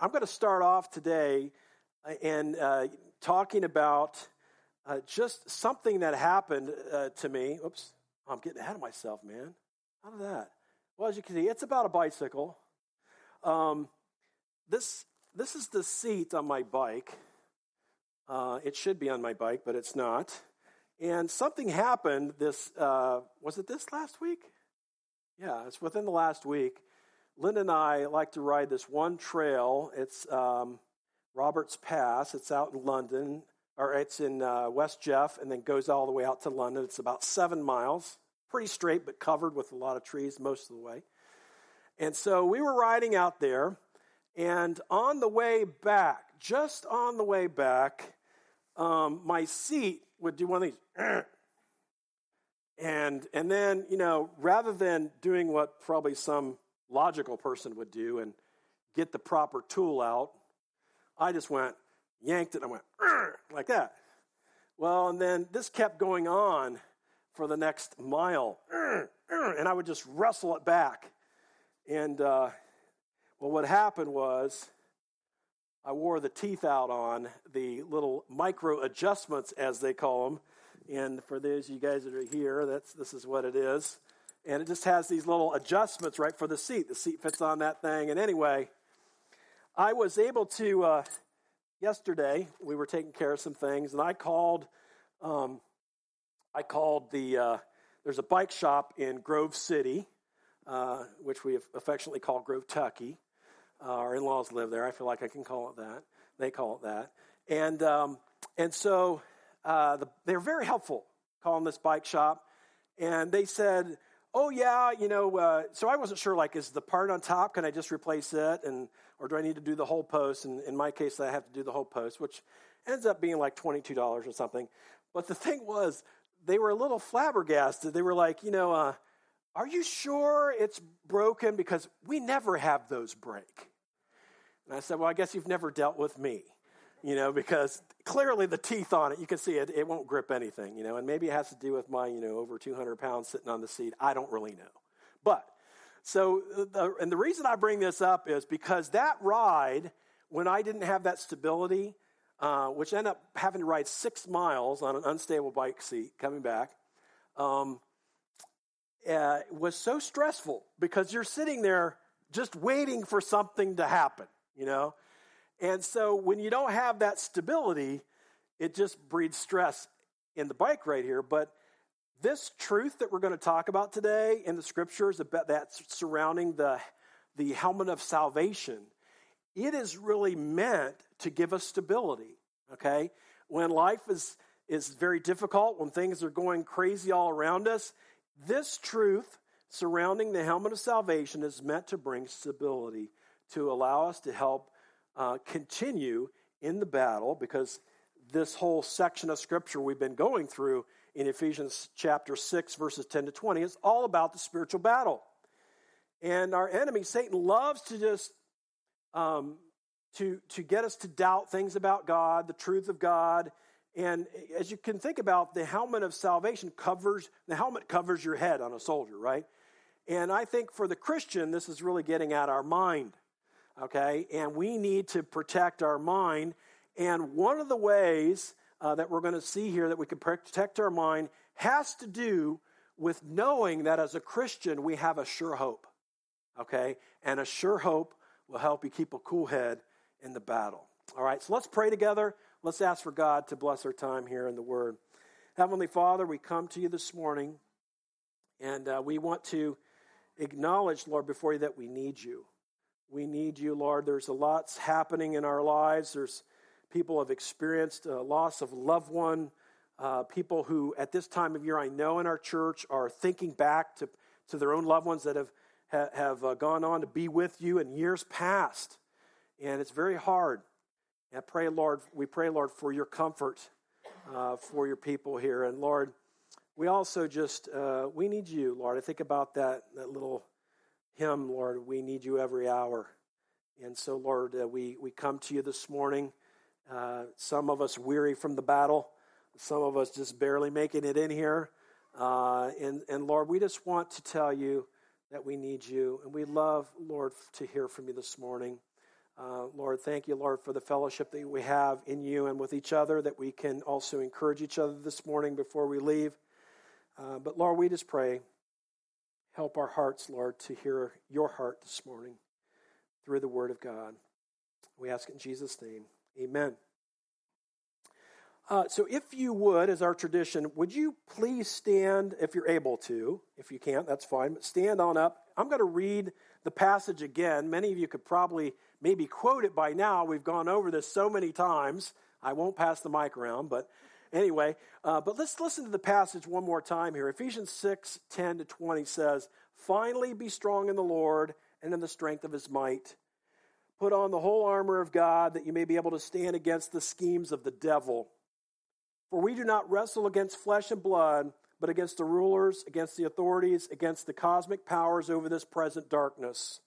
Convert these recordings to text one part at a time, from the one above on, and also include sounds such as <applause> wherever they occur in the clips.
I'm going to start off today uh, and uh, talking about uh, just something that happened uh, to me. Oops, I'm getting ahead of myself, man. How did that? Well, as you can see, it's about a bicycle. Um, this this is the seat on my bike. Uh, it should be on my bike, but it's not. And something happened. This uh, was it. This last week? Yeah, it's within the last week. Linda and I like to ride this one trail. It's um, Roberts Pass. It's out in London, or it's in uh, West Jeff, and then goes all the way out to London. It's about seven miles, pretty straight, but covered with a lot of trees most of the way. And so we were riding out there, and on the way back, just on the way back, um, my seat would do one of these. <clears throat> And, and then, you know, rather than doing what probably some logical person would do and get the proper tool out, I just went, yanked it, and I went, like that. Well, and then this kept going on for the next mile, and I would just wrestle it back. And, uh, well, what happened was I wore the teeth out on the little micro adjustments, as they call them. And for those you guys that are here, that's this is what it is. And it just has these little adjustments right for the seat. The seat fits on that thing. And anyway, I was able to uh, yesterday. We were taking care of some things, and I called. Um, I called the. Uh, there's a bike shop in Grove City, uh, which we affectionately call Grove Tucky. Uh, our in-laws live there. I feel like I can call it that. They call it that. And um, and so uh, the, they're very helpful calling this bike shop. And they said, oh yeah, you know, uh, so I wasn't sure, like, is the part on top, can I just replace it? And, or do I need to do the whole post? And in my case, I have to do the whole post, which ends up being like $22 or something. But the thing was, they were a little flabbergasted. They were like, you know, uh, are you sure it's broken? Because we never have those break. And I said, Well, I guess you've never dealt with me, you know, because clearly the teeth on it, you can see it, it won't grip anything, you know, and maybe it has to do with my, you know, over 200 pounds sitting on the seat. I don't really know. But, so, the, and the reason I bring this up is because that ride, when I didn't have that stability, uh, which ended up having to ride six miles on an unstable bike seat coming back, um, uh, was so stressful because you're sitting there just waiting for something to happen, you know? And so when you don't have that stability, it just breeds stress in the bike right here. But this truth that we're going to talk about today in the scriptures about that surrounding the, the helmet of salvation, it is really meant to give us stability. Okay? When life is, is very difficult, when things are going crazy all around us, this truth surrounding the helmet of salvation is meant to bring stability, to allow us to help uh, continue in the battle, because this whole section of scripture we've been going through in Ephesians chapter 6, verses 10 to 20, is all about the spiritual battle. And our enemy, Satan, loves to just um, to, to get us to doubt things about God, the truth of God, and as you can think about, the helmet of salvation covers, the helmet covers your head on a soldier, right? And I think for the Christian, this is really getting at our mind, okay? And we need to protect our mind. And one of the ways uh, that we're going to see here that we can protect our mind has to do with knowing that as a Christian, we have a sure hope, okay? And a sure hope will help you keep a cool head in the battle. All right, so let's pray together. Let's ask for God to bless our time here in the Word. Heavenly Father, we come to you this morning, and uh, we want to acknowledge, Lord, before you that we need you. We need you, Lord. There's a lot's happening in our lives. There's people have experienced loss of loved one. Uh, people who, at this time of year, I know in our church are thinking back to, to their own loved ones that have, ha, have uh, gone on to be with you in years past. And it's very hard. I pray, Lord, we pray, Lord, for your comfort uh, for your people here. And Lord, we also just, uh, we need you, Lord. I think about that, that little hymn, Lord, we need you every hour. And so, Lord, uh, we, we come to you this morning. Uh, some of us weary from the battle, some of us just barely making it in here. Uh, and, and Lord, we just want to tell you that we need you. And we love, Lord, to hear from you this morning. Uh, Lord, thank you, Lord, for the fellowship that we have in you and with each other, that we can also encourage each other this morning before we leave. Uh, but Lord, we just pray, help our hearts, Lord, to hear your heart this morning through the word of God. We ask in Jesus' name. Amen. Uh, so, if you would, as our tradition, would you please stand if you're able to? If you can't, that's fine, but stand on up. I'm going to read the passage again. Many of you could probably maybe quote it by now. We've gone over this so many times. I won't pass the mic around, but anyway, uh, but let's listen to the passage one more time here. Ephesians 6 10 to 20 says, Finally, be strong in the Lord and in the strength of his might. Put on the whole armor of God that you may be able to stand against the schemes of the devil. For we do not wrestle against flesh and blood, but against the rulers, against the authorities, against the cosmic powers over this present darkness.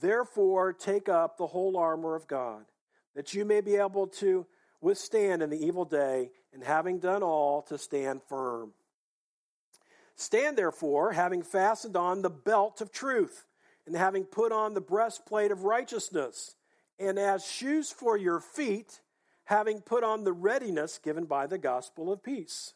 Therefore, take up the whole armor of God, that you may be able to withstand in the evil day, and having done all, to stand firm. Stand therefore, having fastened on the belt of truth, and having put on the breastplate of righteousness, and as shoes for your feet, having put on the readiness given by the gospel of peace.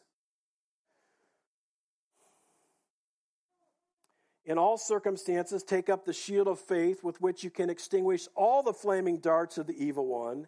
In all circumstances, take up the shield of faith with which you can extinguish all the flaming darts of the evil one,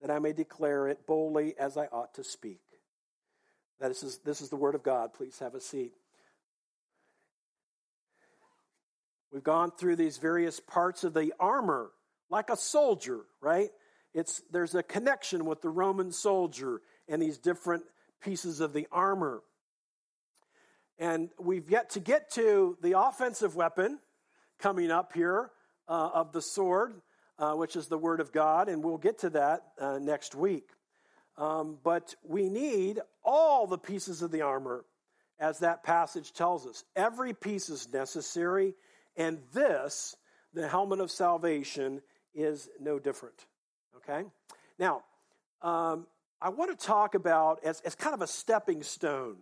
that I may declare it boldly as I ought to speak. This is, this is the word of God. Please have a seat. We've gone through these various parts of the armor like a soldier, right? it's, there's a connection with the Roman soldier and these different pieces of the armor. And we've yet to get to the offensive weapon coming up here uh, of the sword, uh, which is the Word of God, and we'll get to that uh, next week. Um, but we need all the pieces of the armor, as that passage tells us. Every piece is necessary, and this, the helmet of salvation, is no different. Okay? Now, um, I want to talk about as, as kind of a stepping stone.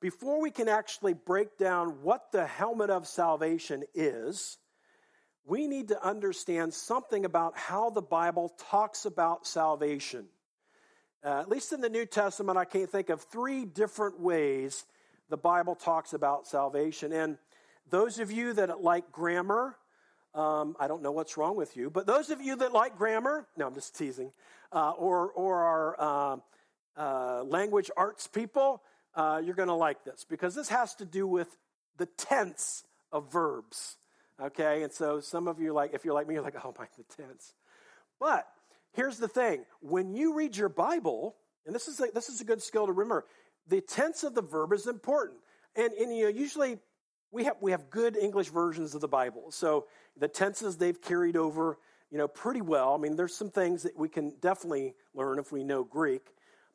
Before we can actually break down what the helmet of salvation is, we need to understand something about how the Bible talks about salvation. Uh, at least in the New Testament, I can't think of three different ways the Bible talks about salvation. And those of you that like grammar, um, I don't know what's wrong with you, but those of you that like grammar, no, I'm just teasing, uh, or, or are uh, uh, language arts people, uh, you're going to like this because this has to do with the tense of verbs. Okay, and so some of you like, if you're like me, you're like, oh my, the tense. But here's the thing: when you read your Bible, and this is a, this is a good skill to remember, the tense of the verb is important. And, and you know, usually we have we have good English versions of the Bible. So the tenses they've carried over, you know, pretty well. I mean, there's some things that we can definitely learn if we know Greek.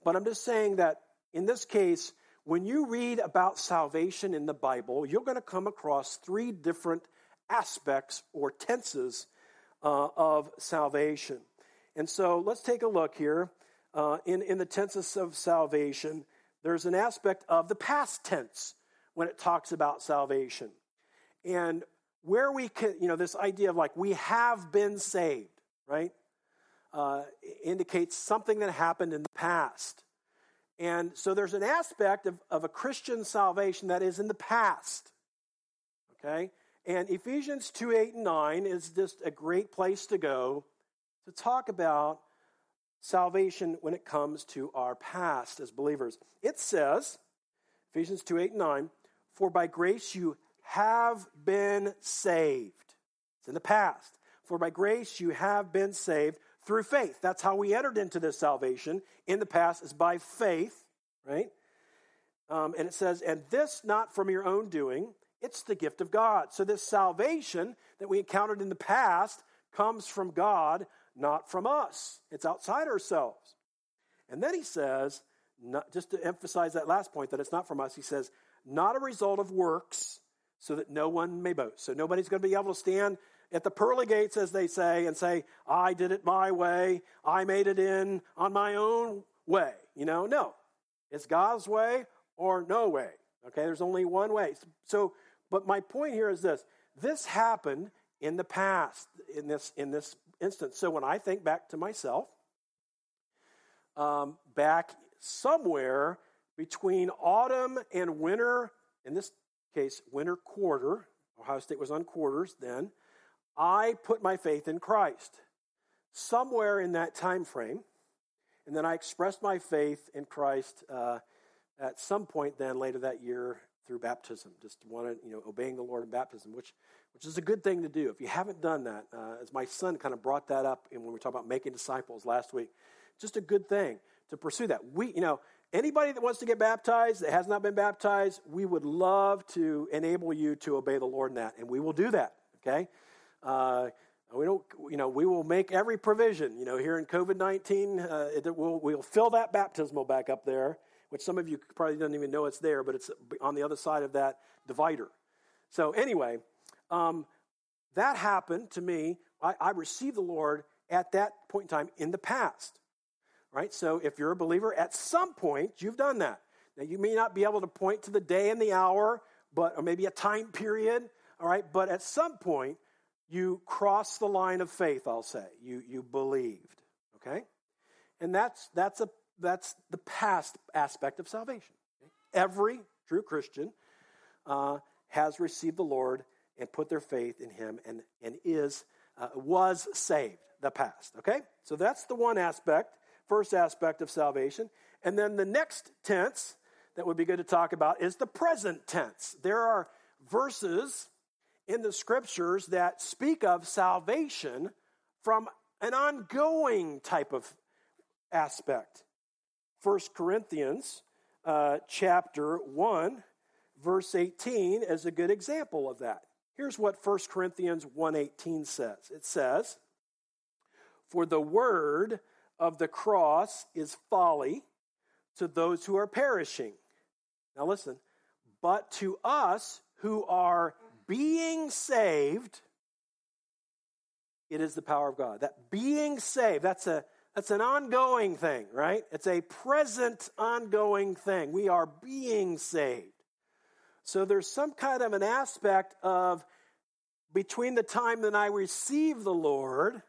But I'm just saying that in this case, when you read about salvation in the Bible, you're going to come across three different aspects or tenses uh, of salvation. And so let's take a look here. Uh, in, in the tenses of salvation, there's an aspect of the past tense when it talks about salvation. And where we can, you know, this idea of like we have been saved, right? Uh, indicates something that happened in the past. And so there's an aspect of, of a Christian salvation that is in the past. Okay? And Ephesians 2 8 and 9 is just a great place to go to talk about salvation when it comes to our past as believers. It says, Ephesians 2 8 and 9, for by grace you have been saved. It's in the past. For by grace you have been saved through faith. That's how we entered into this salvation. In the past is by faith, right? Um, and it says, and this not from your own doing, it's the gift of God. So this salvation that we encountered in the past comes from God, not from us. It's outside ourselves. And then he says, not, just to emphasize that last point, that it's not from us, he says, not a result of works, so that no one may boast. So nobody's going to be able to stand at the pearly gates, as they say, and say, I did it my way, I made it in on my own way. You know, no. It's God's way or no way. Okay, there's only one way. So, but my point here is this this happened in the past in this in this instance. So when I think back to myself, um, back somewhere between autumn and winter, in this case, winter quarter, Ohio State was on quarters then, I put my faith in Christ. Somewhere in that time frame, and then I expressed my faith in Christ uh, at some point then later that year through baptism. Just wanted, you know, obeying the Lord in baptism, which which is a good thing to do. If you haven't done that, uh, as my son kind of brought that up when we talked about making disciples last week, just a good thing to pursue that. We, you know, anybody that wants to get baptized that has not been baptized, we would love to enable you to obey the Lord in that, and we will do that. Okay. Uh, we don't, you know, we will make every provision. You know, here in COVID nineteen, uh, we'll we'll fill that baptismal back up there, which some of you probably don't even know it's there, but it's on the other side of that divider. So anyway, um, that happened to me. I, I received the Lord at that point in time in the past. Right? So if you're a believer, at some point you've done that. Now you may not be able to point to the day and the hour, but or maybe a time period, all right, but at some point you crossed the line of faith, I'll say. You you believed. Okay? And that's that's a that's the past aspect of salvation. Every true Christian uh, has received the Lord and put their faith in him and, and is uh, was saved the past okay? So that's the one aspect first aspect of salvation. And then the next tense that would be good to talk about is the present tense. There are verses in the scriptures that speak of salvation from an ongoing type of aspect First corinthians uh, chapter 1 verse 18 is a good example of that Here's what 1 Corinthians 1:18 says. It says, "For the word of the cross is folly to those who are perishing." Now listen, but to us who are being saved, it is the power of God. That being saved, that's a that's an ongoing thing, right? It's a present ongoing thing. We are being saved. So there's some kind of an aspect of between the time that I received the Lord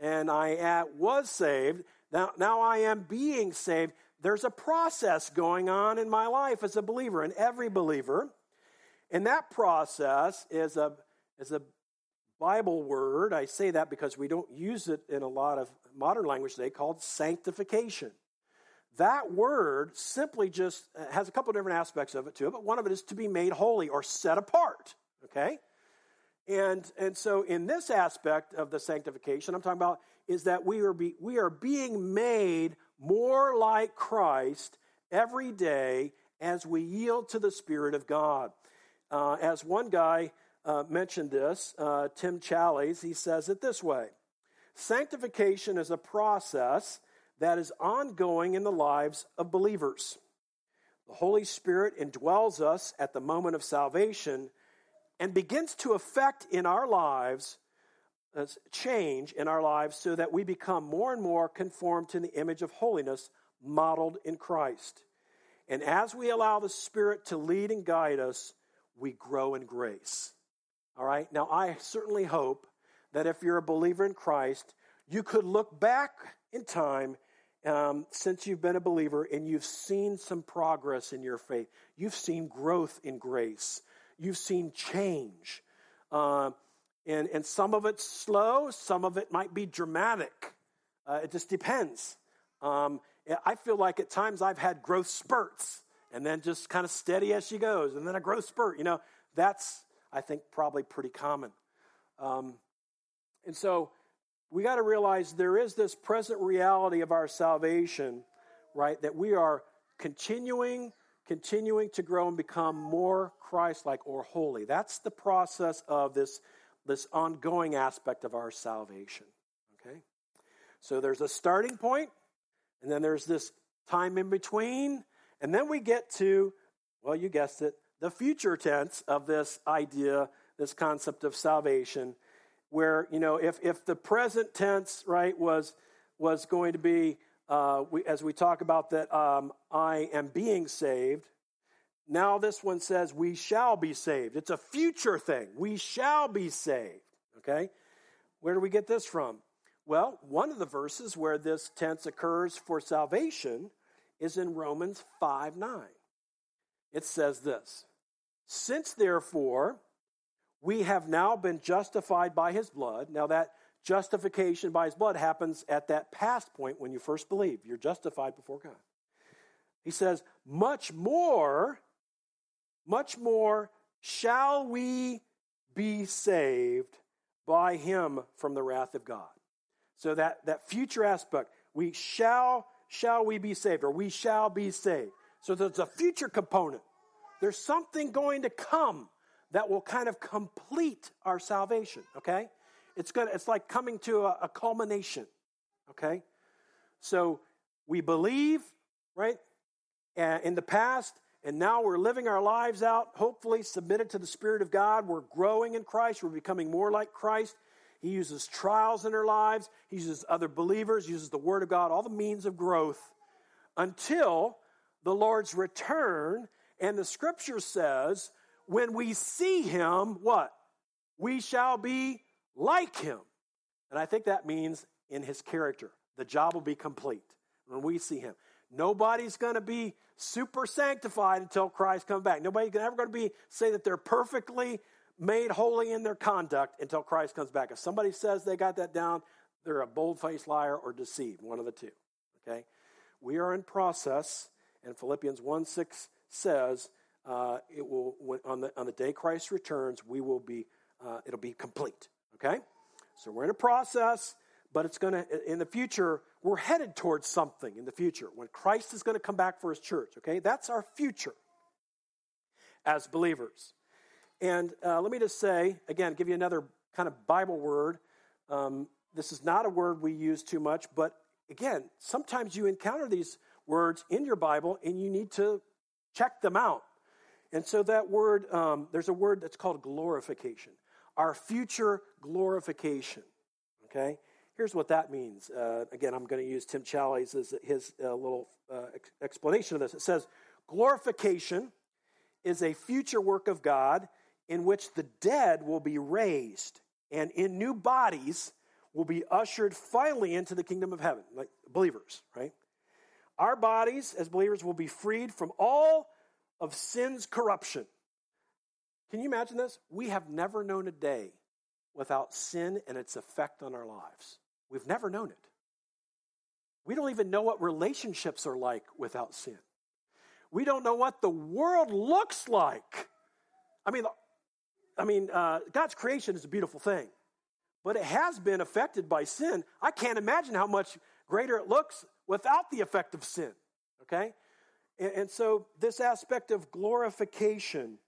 and I was saved, now, now I am being saved. There's a process going on in my life as a believer, and every believer. And that process is a, is a Bible word. I say that because we don't use it in a lot of modern language today called sanctification. That word simply just uh, has a couple different aspects of it to it, but one of it is to be made holy or set apart. Okay? And, and so, in this aspect of the sanctification, I'm talking about is that we are, be, we are being made more like Christ every day as we yield to the Spirit of God. Uh, as one guy uh, mentioned this, uh, Tim Challies, he says it this way Sanctification is a process that is ongoing in the lives of believers. The Holy Spirit indwells us at the moment of salvation and begins to affect in our lives uh, change in our lives so that we become more and more conformed to the image of holiness modeled in Christ. And as we allow the Spirit to lead and guide us, we grow in grace. All right? Now, I certainly hope that if you're a believer in Christ, you could look back in time um, since you've been a believer and you've seen some progress in your faith. You've seen growth in grace. You've seen change. Uh, and, and some of it's slow, some of it might be dramatic. Uh, it just depends. Um, I feel like at times I've had growth spurts and then just kind of steady as she goes, and then a growth spurt. You know, that's, I think, probably pretty common. Um, and so we got to realize there is this present reality of our salvation, right? That we are continuing, continuing to grow and become more Christ like or holy. That's the process of this, this ongoing aspect of our salvation. Okay? So there's a starting point, and then there's this time in between, and then we get to, well, you guessed it, the future tense of this idea, this concept of salvation, where, you know, if, if the present tense, right, was, was going to be, uh, we, as we talk about that, um, I am being saved, now this one says, we shall be saved. It's a future thing. We shall be saved. Okay? Where do we get this from? Well, one of the verses where this tense occurs for salvation is in Romans 5 9. It says this Since therefore we have now been justified by his blood, now that justification by his blood happens at that past point when you first believe. You're justified before God. He says, much more much more shall we be saved by him from the wrath of God. So that, that future aspect, we shall, shall we be saved, or we shall be saved. So there's a future component. There's something going to come that will kind of complete our salvation, okay? It's going it's like coming to a, a culmination, okay? So we believe, right? in the past, and now we're living our lives out, hopefully submitted to the Spirit of God. We're growing in Christ. We're becoming more like Christ. He uses trials in our lives, He uses other believers, uses the Word of God, all the means of growth until the Lord's return. And the scripture says, when we see Him, what? We shall be like Him. And I think that means in His character. The job will be complete when we see Him. Nobody's going to be super sanctified until Christ comes back. Nobody's ever going to be say that they're perfectly made holy in their conduct until Christ comes back. If somebody says they got that down, they're a bold-faced liar or deceived, one of the two. Okay? We are in process, and Philippians 1 6 says, uh, it will when, on the on the day Christ returns, we will be uh, it'll be complete. Okay, so we're in a process but it's going to, in the future, we're headed towards something in the future when Christ is going to come back for his church, okay? That's our future as believers. And uh, let me just say, again, give you another kind of Bible word. Um, this is not a word we use too much, but again, sometimes you encounter these words in your Bible and you need to check them out. And so that word, um, there's a word that's called glorification. Our future glorification, okay? Here's what that means. Uh, again, I'm going to use Tim Challies as his uh, little uh, ex- explanation of this. It says, Glorification is a future work of God in which the dead will be raised and in new bodies will be ushered finally into the kingdom of heaven, like believers, right? Our bodies as believers will be freed from all of sin's corruption. Can you imagine this? We have never known a day without sin and its effect on our lives. We've never known it. We don't even know what relationships are like without sin. We don't know what the world looks like. I mean, I mean, uh, God's creation is a beautiful thing, but it has been affected by sin. I can't imagine how much greater it looks without the effect of sin. Okay, and, and so this aspect of glorification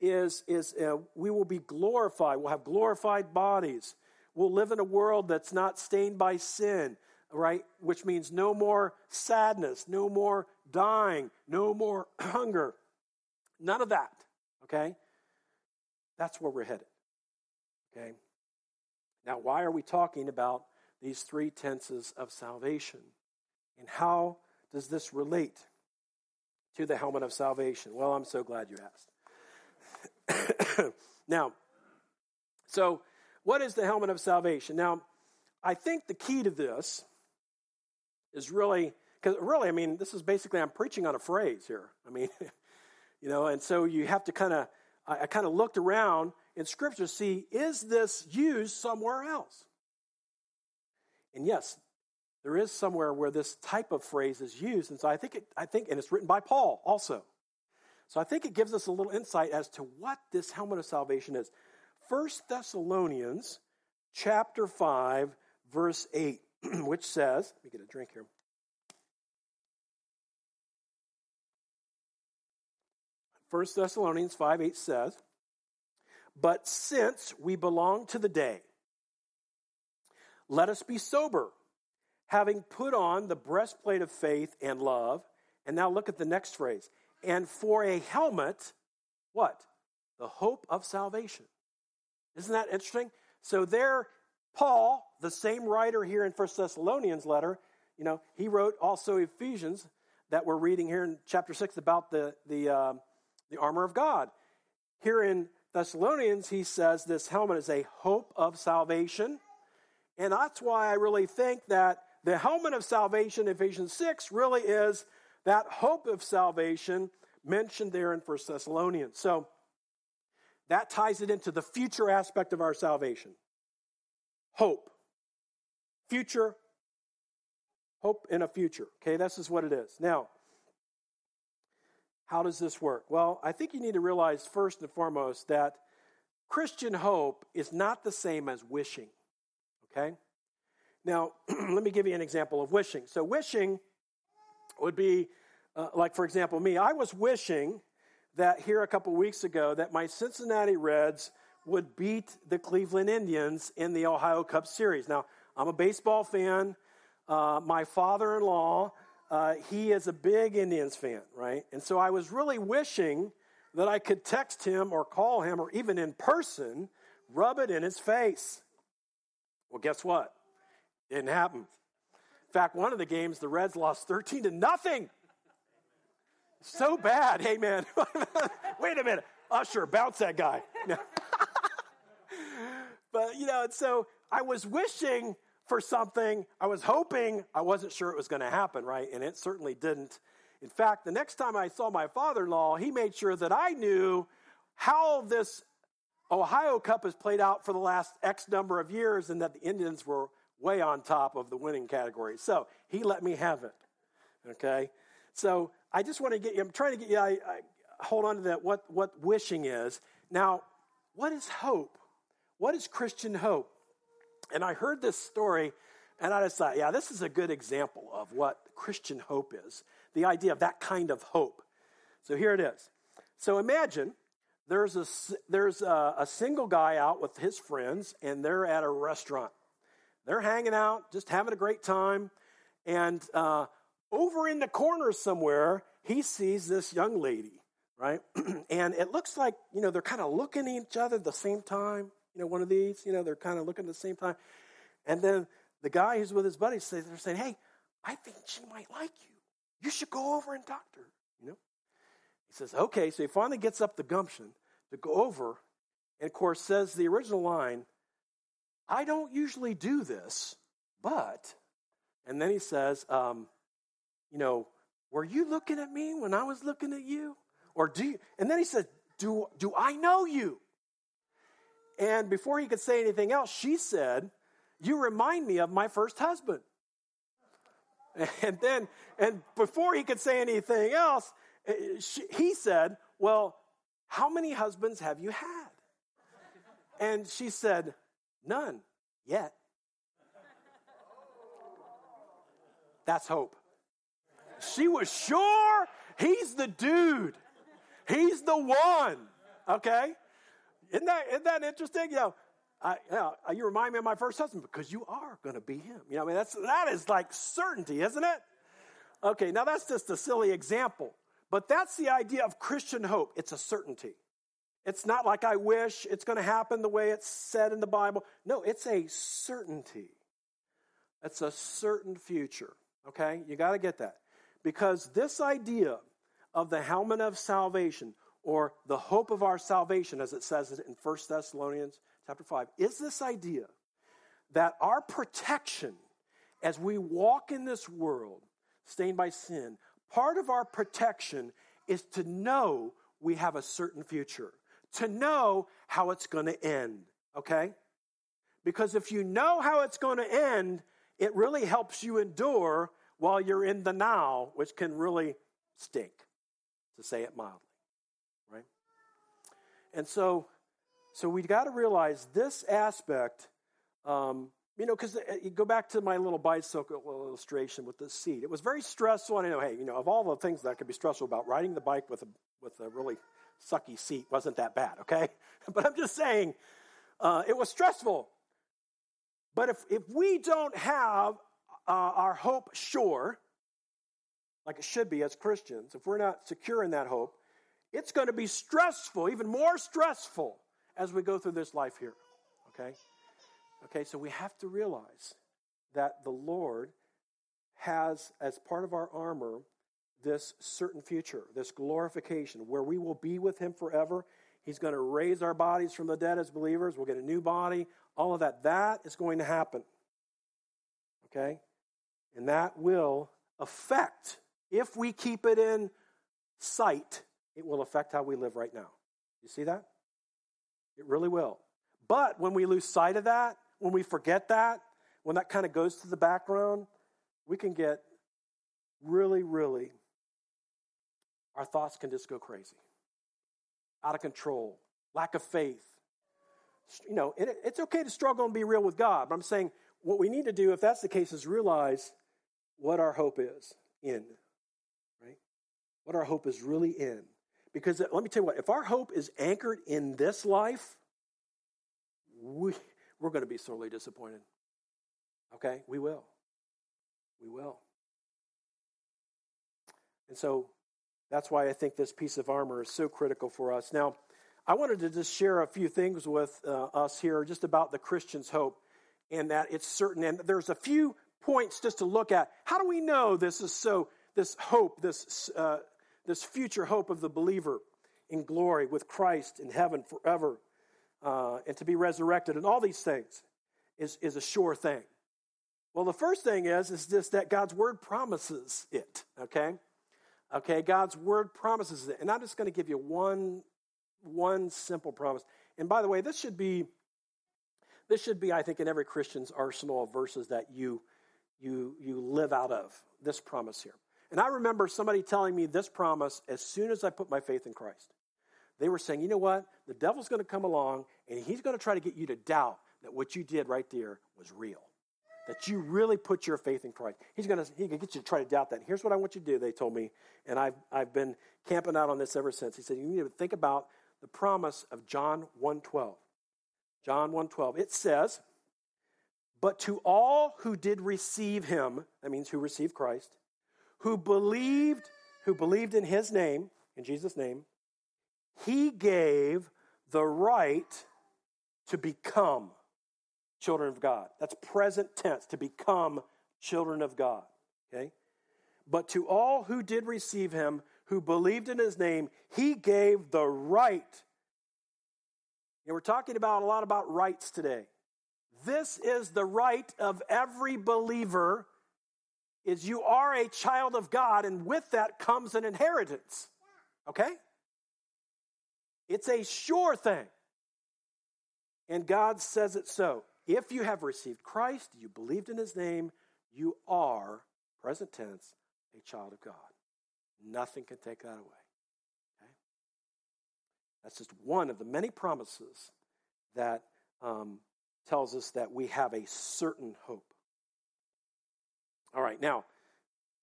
is is uh, we will be glorified. We'll have glorified bodies. We'll live in a world that's not stained by sin, right? Which means no more sadness, no more dying, no more <clears throat> hunger. None of that, okay? That's where we're headed, okay? Now, why are we talking about these three tenses of salvation? And how does this relate to the helmet of salvation? Well, I'm so glad you asked. <coughs> now, so what is the helmet of salvation? Now, I think the key to this is really, because really, I mean, this is basically, I'm preaching on a phrase here. I mean, <laughs> you know, and so you have to kind of, I, I kind of looked around in Scripture to see, is this used somewhere else? And yes, there is somewhere where this type of phrase is used. And so I think, it, I think, and it's written by Paul also. So I think it gives us a little insight as to what this helmet of salvation is. 1 Thessalonians chapter 5 verse 8 <clears throat> which says, let me get a drink here. First Thessalonians 5 8 says, But since we belong to the day, let us be sober, having put on the breastplate of faith and love. And now look at the next phrase. And for a helmet, what? The hope of salvation. Isn't that interesting? So there, Paul, the same writer here in First Thessalonians letter, you know, he wrote also Ephesians that we're reading here in chapter 6 about the, the, uh, the armor of God. Here in Thessalonians, he says this helmet is a hope of salvation. And that's why I really think that the helmet of salvation, Ephesians 6, really is that hope of salvation mentioned there in 1 Thessalonians. So that ties it into the future aspect of our salvation hope. Future, hope in a future. Okay, this is what it is. Now, how does this work? Well, I think you need to realize first and foremost that Christian hope is not the same as wishing. Okay? Now, <clears throat> let me give you an example of wishing. So, wishing would be uh, like, for example, me. I was wishing that here a couple weeks ago that my Cincinnati Reds would beat the Cleveland Indians in the Ohio Cup Series. Now, I'm a baseball fan. Uh, my father in law, uh, he is a big Indians fan, right? And so I was really wishing that I could text him or call him or even in person, rub it in his face. Well, guess what? Didn't happen. In fact, one of the games, the Reds lost 13 to nothing. So bad. Hey, man. <laughs> Wait a minute. Usher, bounce that guy. <laughs> but, you know, so I was wishing for something. I was hoping. I wasn't sure it was going to happen, right? And it certainly didn't. In fact, the next time I saw my father in law, he made sure that I knew how this Ohio Cup has played out for the last X number of years and that the Indians were way on top of the winning category. So he let me have it. Okay? So I just want to get you, I'm trying to get you, I, I hold on to that, what, what wishing is. Now, what is hope? What is Christian hope? And I heard this story and I just thought, yeah, this is a good example of what Christian hope is the idea of that kind of hope. So here it is. So imagine there's a, there's a, a single guy out with his friends, and they're at a restaurant. They're hanging out, just having a great time. And uh, over in the corner somewhere, he sees this young lady, right? <clears throat> and it looks like, you know, they're kind of looking at each other at the same time. You know, one of these, you know, they're kind of looking at the same time. And then the guy who's with his buddies says, they're saying, hey, I think she might like you. You should go over and talk to her, you know? He says, okay. So he finally gets up the gumption to go over and, of course, says the original line, I don't usually do this, but, and then he says, um, you know, were you looking at me when I was looking at you? Or do you? And then he said, do, do I know you? And before he could say anything else, she said, You remind me of my first husband. <laughs> And then, and before he could say anything else, eh, she, he said, Well, how many husbands have you had? And she said, None yet. That's hope. She was sure he's the dude. He's the one. Okay? Isn't that, isn't that interesting? You know, I, you, know, uh, you remind me of my first husband because you are going to be him. You know, I mean, that's, that is like certainty, isn't it? Okay, now that's just a silly example, but that's the idea of Christian hope. It's a certainty. It's not like I wish it's going to happen the way it's said in the Bible. No, it's a certainty. It's a certain future. Okay? You got to get that. Because this idea of the helmet of salvation or the hope of our salvation, as it says in 1 Thessalonians chapter 5, is this idea that our protection as we walk in this world stained by sin, part of our protection is to know we have a certain future, to know how it's going to end, okay? Because if you know how it's going to end, it really helps you endure while you're in the now, which can really stink, to say it mildly, right? And so, so we got to realize this aspect. Um, you know, because uh, you go back to my little bicycle illustration with the seat. It was very stressful. And I know, hey, you know, of all the things that could be stressful about riding the bike with a with a really sucky seat, wasn't that bad, okay? <laughs> But I'm just saying, uh, it was stressful. But if if we don't have uh, our hope sure, like it should be as Christians, if we're not secure in that hope, it's going to be stressful, even more stressful as we go through this life here. Okay? Okay, so we have to realize that the Lord has, as part of our armor, this certain future, this glorification, where we will be with Him forever. He's going to raise our bodies from the dead as believers. We'll get a new body. All of that. That is going to happen. Okay? And that will affect, if we keep it in sight, it will affect how we live right now. You see that? It really will. But when we lose sight of that, when we forget that, when that kind of goes to the background, we can get really, really, our thoughts can just go crazy, out of control, lack of faith. You know, it, it's okay to struggle and be real with God, but I'm saying what we need to do, if that's the case, is realize what our hope is in, right? What our hope is really in. Because uh, let me tell you what, if our hope is anchored in this life, we, we're going to be sorely disappointed. Okay? We will. We will. And so that's why I think this piece of armor is so critical for us. Now, I wanted to just share a few things with uh, us here just about the Christian's hope and that it's certain. And there's a few points just to look at. How do we know this is so, this hope, this, uh, this future hope of the believer in glory with Christ in heaven forever uh, and to be resurrected and all these things is, is a sure thing. Well, the first thing is, is just that God's word promises it, okay? Okay, God's word promises it. And I'm just going to give you one, one simple promise. And by the way, this should be, this should be, I think, in every Christian's arsenal of verses that you, you, you live out of, this promise here. And I remember somebody telling me this promise as soon as I put my faith in Christ. They were saying, you know what? The devil's going to come along and he's going to try to get you to doubt that what you did right there was real. That you really put your faith in Christ. He's going to, he can get you to try to doubt that. Here's what I want you to do, they told me. And I've, I've been camping out on this ever since. He said, you need to think about the promise of John 1.12. John 1.12. It says, But to all who did receive him, that means who received Christ, who believed, who believed in his name, in Jesus' name, he gave the right to become children of God. That's present tense, to become children of God. Okay? But to all who did receive him, who believed in his name, he gave the right. And we're talking about a lot about rights today. This is the right of every believer is you are a child of God and with that comes an inheritance. Okay? It's a sure thing. And God says it so. If you have received Christ, you believed in his name, you are, present tense, a child of God. Nothing can take that away. Okay? That's just one of the many promises that um, tells us that we have a certain hope. All right, now,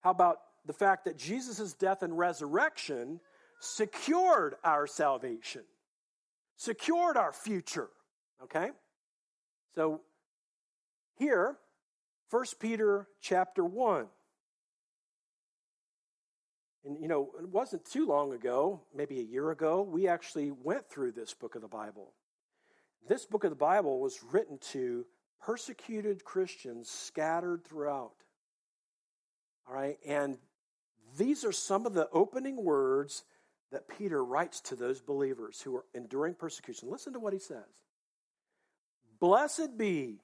how about the fact that Jesus' death and resurrection secured our salvation, secured our future. Okay? So here, 1 Peter chapter 1. And you know, it wasn't too long ago, maybe a year ago, we actually went through this book of the Bible. This book of the Bible was written to persecuted Christians scattered throughout. All right, and these are some of the opening words that Peter writes to those believers who are enduring persecution. Listen to what he says Blessed be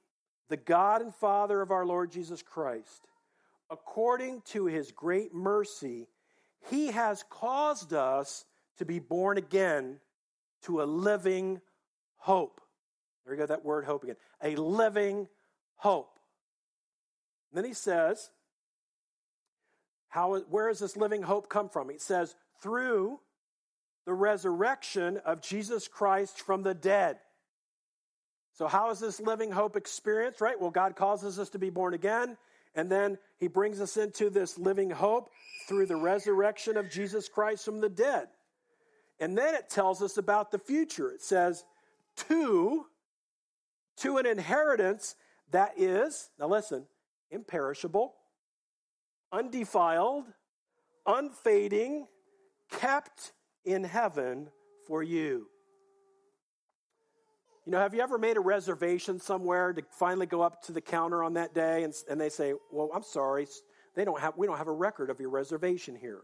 the God and Father of our Lord Jesus Christ. According to his great mercy, he has caused us to be born again to a living hope. There you go, that word hope again. A living hope. And then he says, how, where does this living hope come from? He says, through the resurrection of Jesus Christ from the dead. So, how is this living hope experienced, right? Well, God causes us to be born again, and then He brings us into this living hope through the resurrection of Jesus Christ from the dead. And then it tells us about the future. It says, to, to an inheritance that is, now listen, imperishable, undefiled, unfading, kept in heaven for you. You know, have you ever made a reservation somewhere to finally go up to the counter on that day and, and they say, Well, I'm sorry, they don't have, we don't have a record of your reservation here.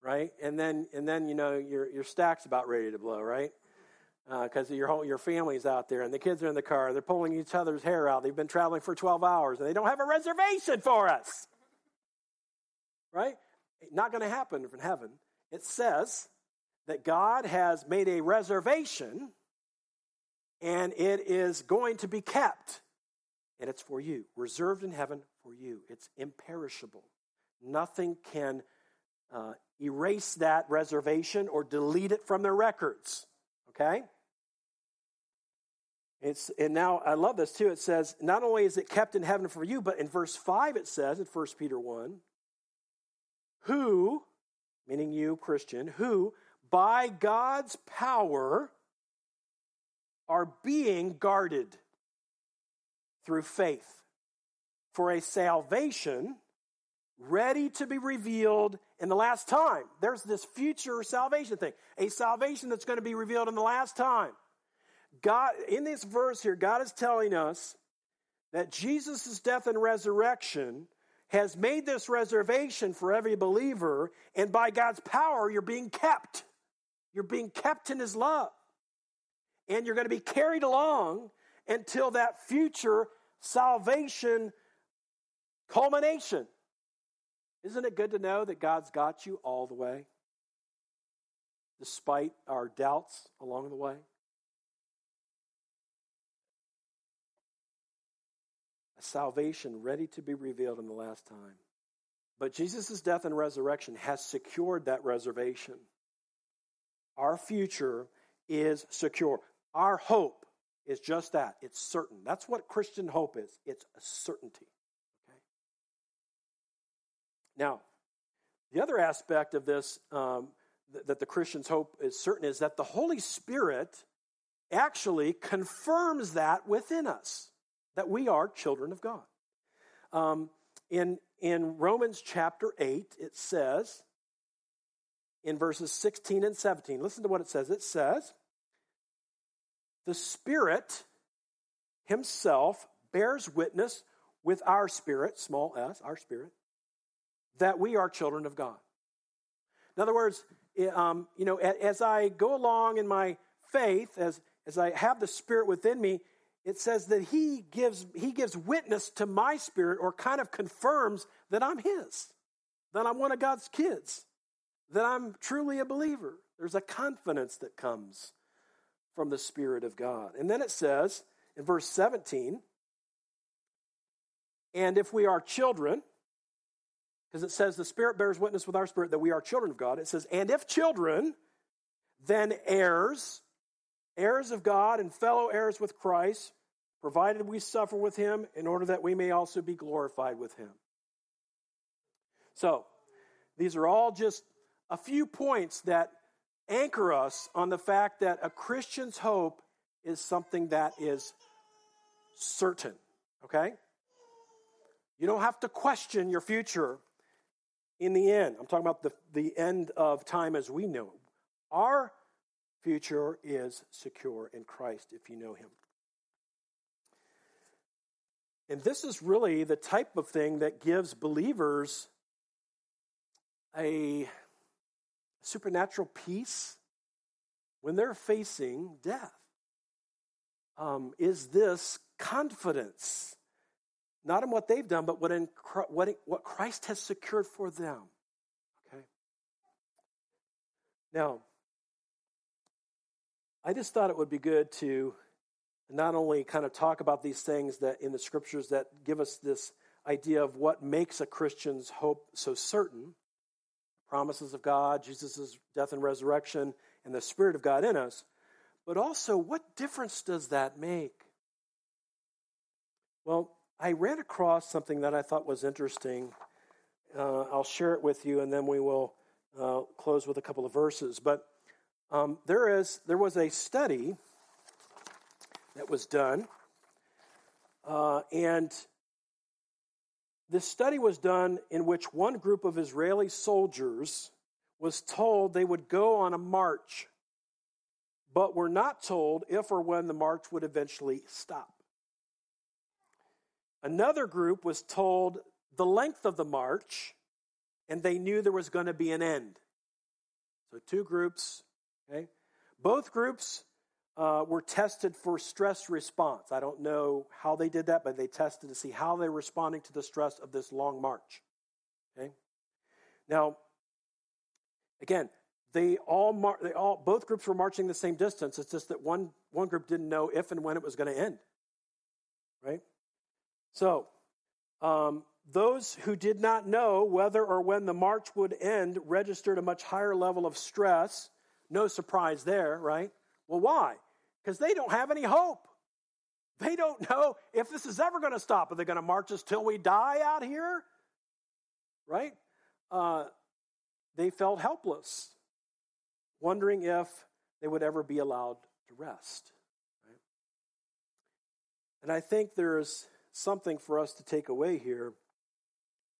Right? And then, and then you know, your, your stack's about ready to blow, right? Because uh, your your family's out there and the kids are in the car. They're pulling each other's hair out. They've been traveling for 12 hours and they don't have a reservation for us. Right? Not going to happen in heaven. It says that God has made a reservation and it is going to be kept. And it's for you, reserved in heaven for you. It's imperishable. Nothing can uh, erase that reservation or delete it from their records. Okay? It's, and now I love this too. It says, not only is it kept in heaven for you, but in verse 5 it says, in 1 Peter 1, who, meaning you, Christian, who by God's power are being guarded through faith for a salvation ready to be revealed in the last time. There's this future salvation thing, a salvation that's going to be revealed in the last time. God, in this verse here, God is telling us that Jesus' death and resurrection has made this reservation for every believer, and by God's power, you're being kept. You're being kept in His love and you're going to be carried along until that future salvation culmination. Isn't it good to know that God's got you all the way, despite our doubts along the way? A salvation ready to be revealed in the last time. But Jesus' death and resurrection has secured that reservation. Our future is secure. Our hope is just that it's certain. That's what Christian hope is it's a certainty. Okay? Now, the other aspect of this um, th- that the Christian's hope is certain is that the Holy Spirit actually confirms that within us, that we are children of God. Um, in, in Romans chapter 8, it says, in verses 16 and 17, listen to what it says. It says, the Spirit Himself bears witness with our spirit, small s, our spirit, that we are children of God. In other words, um, you know, as I go along in my faith, as, as I have the Spirit within me, it says that he gives, he gives witness to my spirit or kind of confirms that I'm His, that I'm one of God's kids, that I'm truly a believer. There's a confidence that comes from the Spirit of God. And then it says in verse 17, and if we are children, because it says the Spirit bears witness with our spirit that we are children of God, it says, and if children, then heirs, heirs of God and fellow heirs with Christ, provided we suffer with him in order that we may also be glorified with him. So, these are all just a few points that anchor us on the fact that a Christian's hope is something that is certain, okay? You don't have to question your future in the end. I'm talking about the, the end of time as we know. it. Our future is secure in Christ if you know Him. And this is really the type of thing that gives believers a supernatural peace when they're facing death? Um, is this confidence, not in what they've done, but what, in, what, what Christ has secured for them? Okay. Now, I just thought it would be good to not only kind of talk about these things that in the scriptures that give us this idea of what makes a Christian's hope so certain, promises of God, Jesus' death and resurrection, and the Spirit of God in us. But also, what difference does that make? Well, I ran across something that I thought was interesting. Uh, I'll share it with you, and then we will uh, close with a couple of verses. But um, there is there was a study that was done, uh, and this study was done in which one group of Israeli soldiers was told they would go on a march, but were not told if or when the march would eventually stop. Another group was told the length of the march, and they knew there was going to be an end. So, two groups, okay? Both groups uh, were tested for stress response. I don't know how they did that, but they tested to see how they're responding to the stress of this long march. Okay? Now, again, they all, mar- they all both groups were marching the same distance. It's just that one, one group didn't know if and when it was going to end. Right? So, um, those who did not know whether or when the march would end registered a much higher level of stress. No surprise there, right? Well, why? Because they don't have any hope. They don't know if this is ever going to stop. Are they going to march us till we die out here? Right? Uh, they felt helpless, wondering if they would ever be allowed to rest. Right? And I think there's something for us to take away here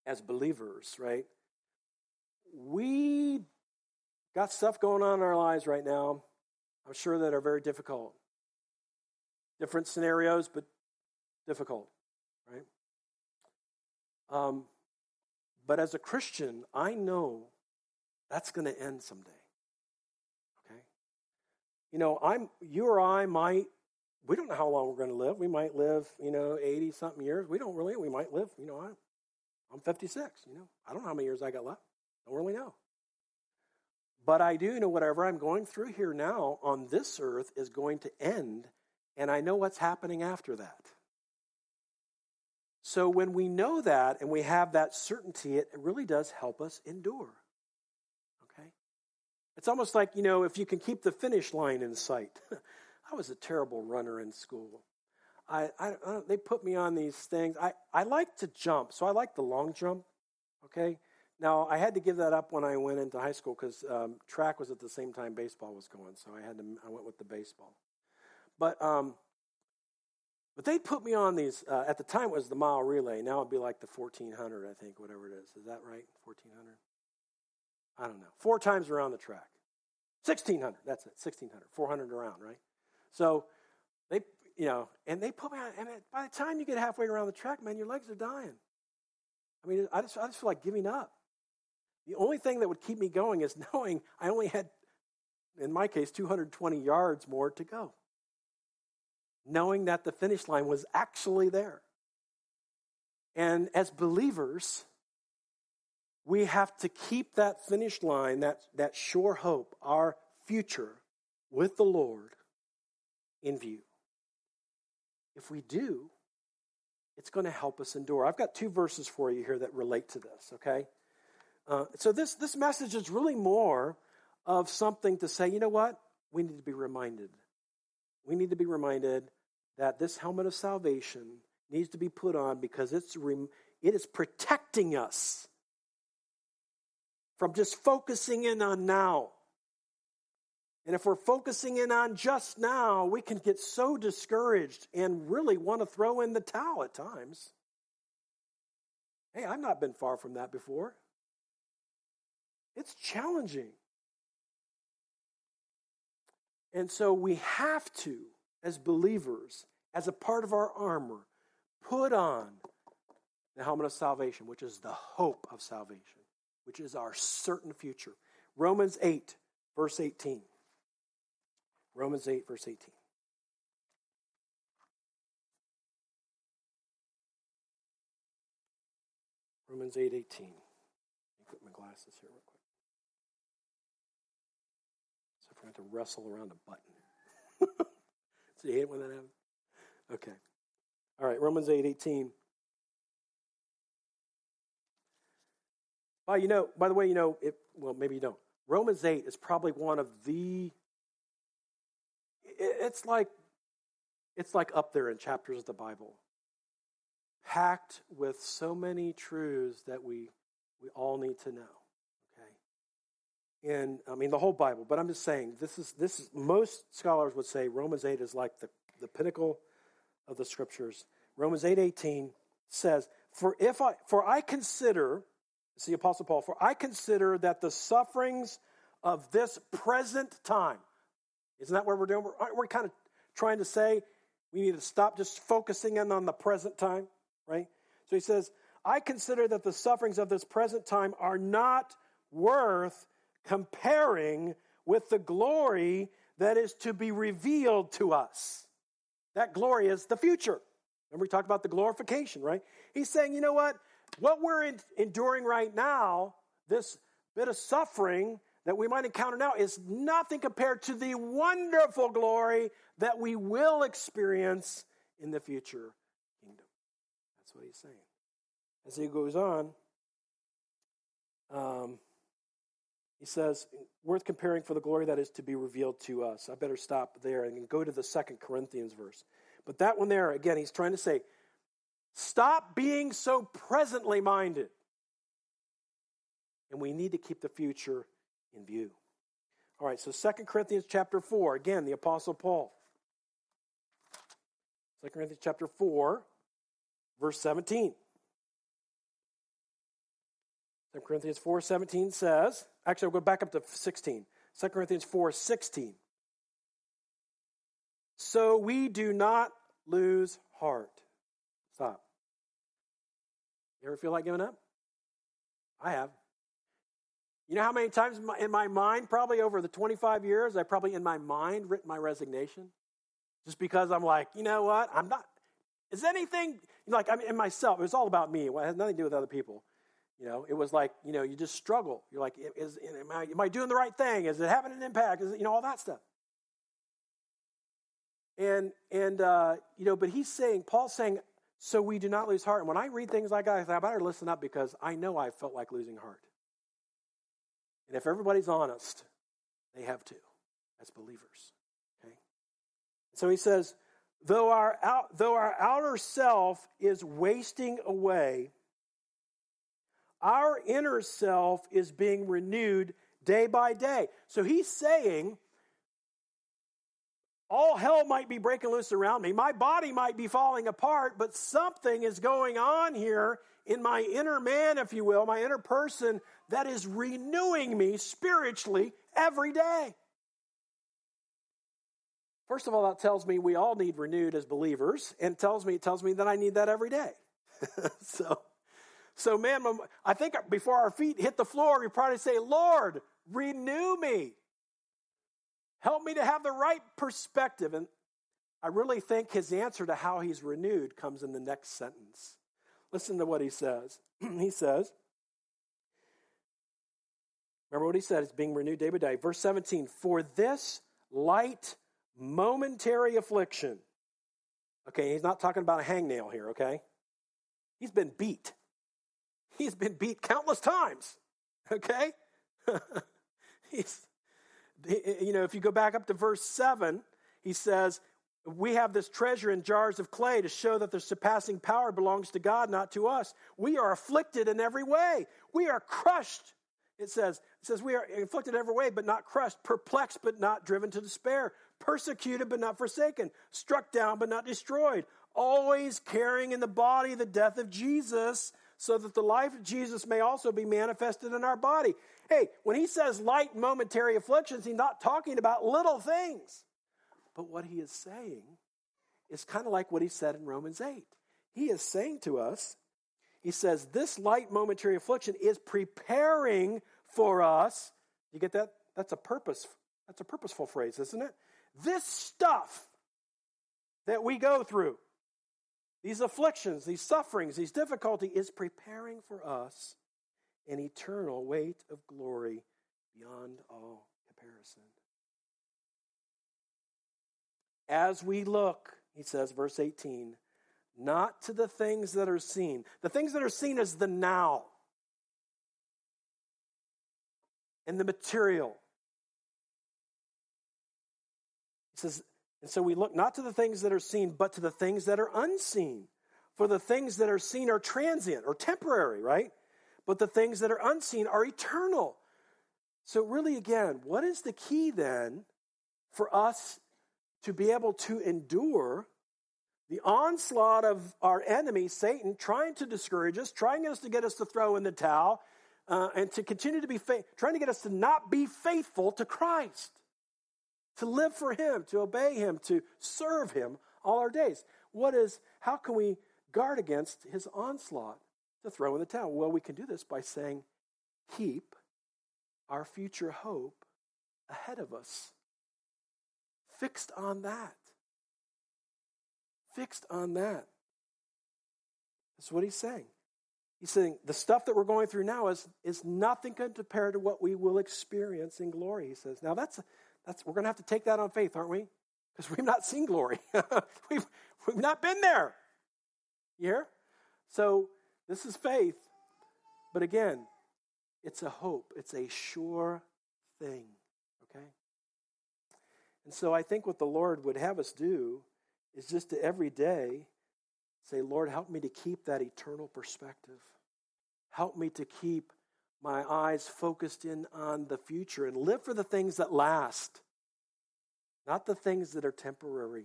as believers, right? We got stuff going on in our lives right now, I'm sure that are very difficult. Different scenarios, but difficult, right? Um, but as a Christian, I know that's going to end someday. Okay? You know, I'm you or I might we don't know how long we're going to live. We might live, you know, 80 something years. We don't really. We might live, you know, I, I'm 56, you know. I don't know how many years I got left. Don't really know. But I do know whatever I'm going through here now on this earth is going to end, and I know what's happening after that. So when we know that and we have that certainty, it really does help us endure. Okay? It's almost like, you know, if you can keep the finish line in sight. <laughs> I was a terrible runner in school. I, I, I, they put me on these things. I, I like to jump, so I like the long jump. Okay? Now, I had to give that up when I went into high school because um, track was at the same time baseball was going, so I had to. I went with the baseball. But um, but they put me on these. Uh, at the time, it was the mile relay. Now it'd be like the fourteen hundred, I think, whatever it is. Is that right? Fourteen hundred. I don't know. Four times around the track. Sixteen hundred. That's it. Sixteen hundred. Four hundred around, right? So they, you know, and they put me on. And by the time you get halfway around the track, man, your legs are dying. I mean, I just, I just feel like giving up. The only thing that would keep me going is <laughs> knowing I only had, in my case, 220 yards more to go. Knowing that the finish line was actually there. And as believers, we have to keep that finish line, that, that sure hope, our future with the Lord in view. If we do, it's going to help us endure. I've got two verses for you here that relate to this, okay? Uh, so this, this message is really more of something to say, you know what? We need to be reminded. We need to be reminded that this helmet of salvation needs to be put on because it's it is protecting us from just focusing in on now. And if we're focusing in on just now, we can get so discouraged and really want to throw in the towel at times. Hey, I've not been far from that before. It's challenging. And so we have to, as believers, as a part of our armor, put on the helmet of salvation, which is the hope of salvation, which is our certain future. Romans 8, verse 18. Romans 8, verse 18. Romans 8, 18. Let me put my glasses here real quick. So if I have wrestle around a button. <laughs> so you hate when that happens? Okay. All right, Romans 8, 18. Well, you know, by the way, you know, it, well, maybe you don't. Romans 8 is probably one of the it's like it's like up there in chapters of the Bible, packed with so many truths that we we all need to know. And I mean the whole Bible, but I'm just saying this is this is most scholars would say Romans eight is like the the pinnacle of the scriptures. Romans eight eighteen says, For if I for I consider, it's the Apostle Paul, for I consider that the sufferings of this present time, isn't that what we're doing? We're, we're kind of trying to say we need to stop just focusing in on the present time, right? So he says, I consider that the sufferings of this present time are not worth comparing with the glory that is to be revealed to us. That glory is the future. Remember, we talked about the glorification, right? He's saying, you know what? What we're in, enduring right now, this bit of suffering that we might encounter now, is nothing compared to the wonderful glory that we will experience in the future kingdom. That's what he's saying. As he goes on, um, he says, worth comparing for the glory that is to be revealed to us. I better stop there and go to the second Corinthians verse. But that one there, again, he's trying to say, stop being so presently minded. And we need to keep the future in view. All right, so Second Corinthians chapter 4, again, the Apostle Paul. 2 Corinthians chapter 4, verse 17. 2 Corinthians 4 17 says, actually, I'll go back up to 16. 2 Corinthians 4 16. So we do not lose heart. Stop. You ever feel like giving up? I have. You know how many times in my mind, probably over the 25 years, I probably in my mind written my resignation? Just because I'm like, you know what? I'm not, is anything, like, I mean, in myself, it was all about me. It had nothing to do with other people. You know, it was like, you know, you just struggle. You're like, is, am, I, am I doing the right thing? Is it having an impact? Is it, you know, all that stuff. And, and uh, you know, but he's saying, Paul's saying, so we do not lose heart. And when I read things like that, I I better listen up because I know I felt like losing heart. And if everybody's honest, they have to as believers. Okay? So he says, though our, out, though our outer self is wasting away, our inner self is being renewed day by day. So he's saying, all hell might be breaking loose around me. My body might be falling apart, but something is going on here in my inner man, if you will, my inner person that is renewing me spiritually every day. First of all, that tells me we all need renewed as believers, and tells me it tells me that I need that every day. <laughs> so so, man, I think before our feet hit the floor, we probably say, Lord, renew me. Help me to have the right perspective. And I really think his answer to how he's renewed comes in the next sentence. Listen to what he says. <clears throat> he says, Remember what he said, it's being renewed day by day. Verse 17, for this light momentary affliction. Okay, he's not talking about a hangnail here, okay? He's been beat. He's been beat countless times. Okay? <laughs> He's, you know, if you go back up to verse 7, he says, We have this treasure in jars of clay to show that the surpassing power belongs to God, not to us. We are afflicted in every way. We are crushed. It says, it says, We are afflicted in every way, but not crushed, perplexed, but not driven to despair, persecuted, but not forsaken, struck down, but not destroyed, always carrying in the body the death of Jesus so that the life of Jesus may also be manifested in our body. Hey, when he says light momentary afflictions, he's not talking about little things. But what he is saying is kind of like what he said in Romans 8. He is saying to us, he says, this light momentary affliction is preparing for us. You get that? That's a purpose. That's a purposeful phrase, isn't it? This stuff that we go through, these afflictions, these sufferings, these difficulty is preparing for us an eternal weight of glory beyond all comparison. As we look, he says, verse 18, not to the things that are seen. The things that are seen is the now and the material. He says, and so we look not to the things that are seen, but to the things that are unseen. For the things that are seen are transient or temporary, right? But the things that are unseen are eternal. So, really, again, what is the key then for us to be able to endure the onslaught of our enemy, Satan, trying to discourage us, trying us to get us to throw in the towel, uh, and to continue to be trying to get us to not be faithful to Christ, to live for Him, to obey Him, to serve Him all our days. What is, how can we guard against His onslaught to throw in the towel? Well, we can do this by saying, keep our future hope ahead of us, fixed on that. Fixed on that. That's what he's saying. He's saying the stuff that we're going through now is, is nothing compared to what we will experience in glory, he says. Now that's that's we're gonna have to take that on faith, aren't we? Because we've not seen glory. <laughs> we've we've not been there. Hear? So this is faith. But again, it's a hope. It's a sure thing. Okay? And so I think what the Lord would have us do is just to every day say, Lord, help me to keep that eternal perspective. Help me to keep my eyes focused in on the future and live for the things that last, not the things that are temporary.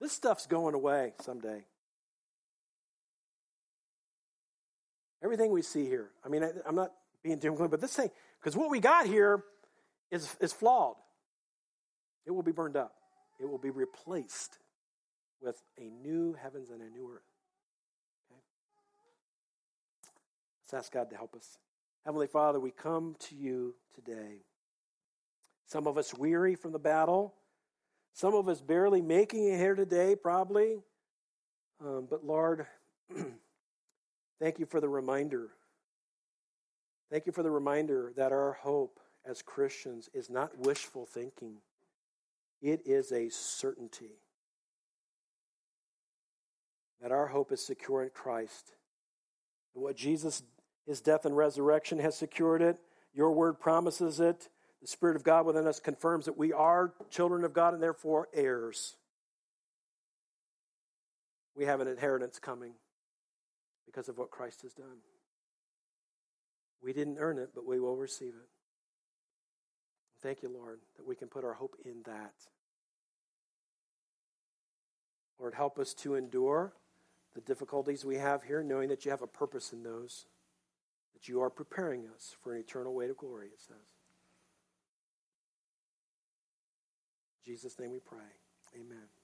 This stuff's going away someday. Everything we see here. I mean, I, am not being doom gloom, but this thing, because what we got here is, is flawed. It will be burned up. It will be replaced with a new heavens and a new earth. Let's ask God to help us. Heavenly Father, we come to you today. Some of us weary from the battle, some of us barely making it here today, probably. Um, but Lord, <clears throat> thank you for the reminder. Thank you for the reminder that our hope as Christians is not wishful thinking, it is a certainty. That our hope is secure in Christ. What Jesus his death and resurrection has secured it. Your word promises it. The Spirit of God within us confirms that we are children of God and therefore heirs. We have an inheritance coming because of what Christ has done. We didn't earn it, but we will receive it. Thank you, Lord, that we can put our hope in that. Lord, help us to endure the difficulties we have here, knowing that you have a purpose in those that you are preparing us for an eternal way of glory, it says. In Jesus' name we pray. Amen.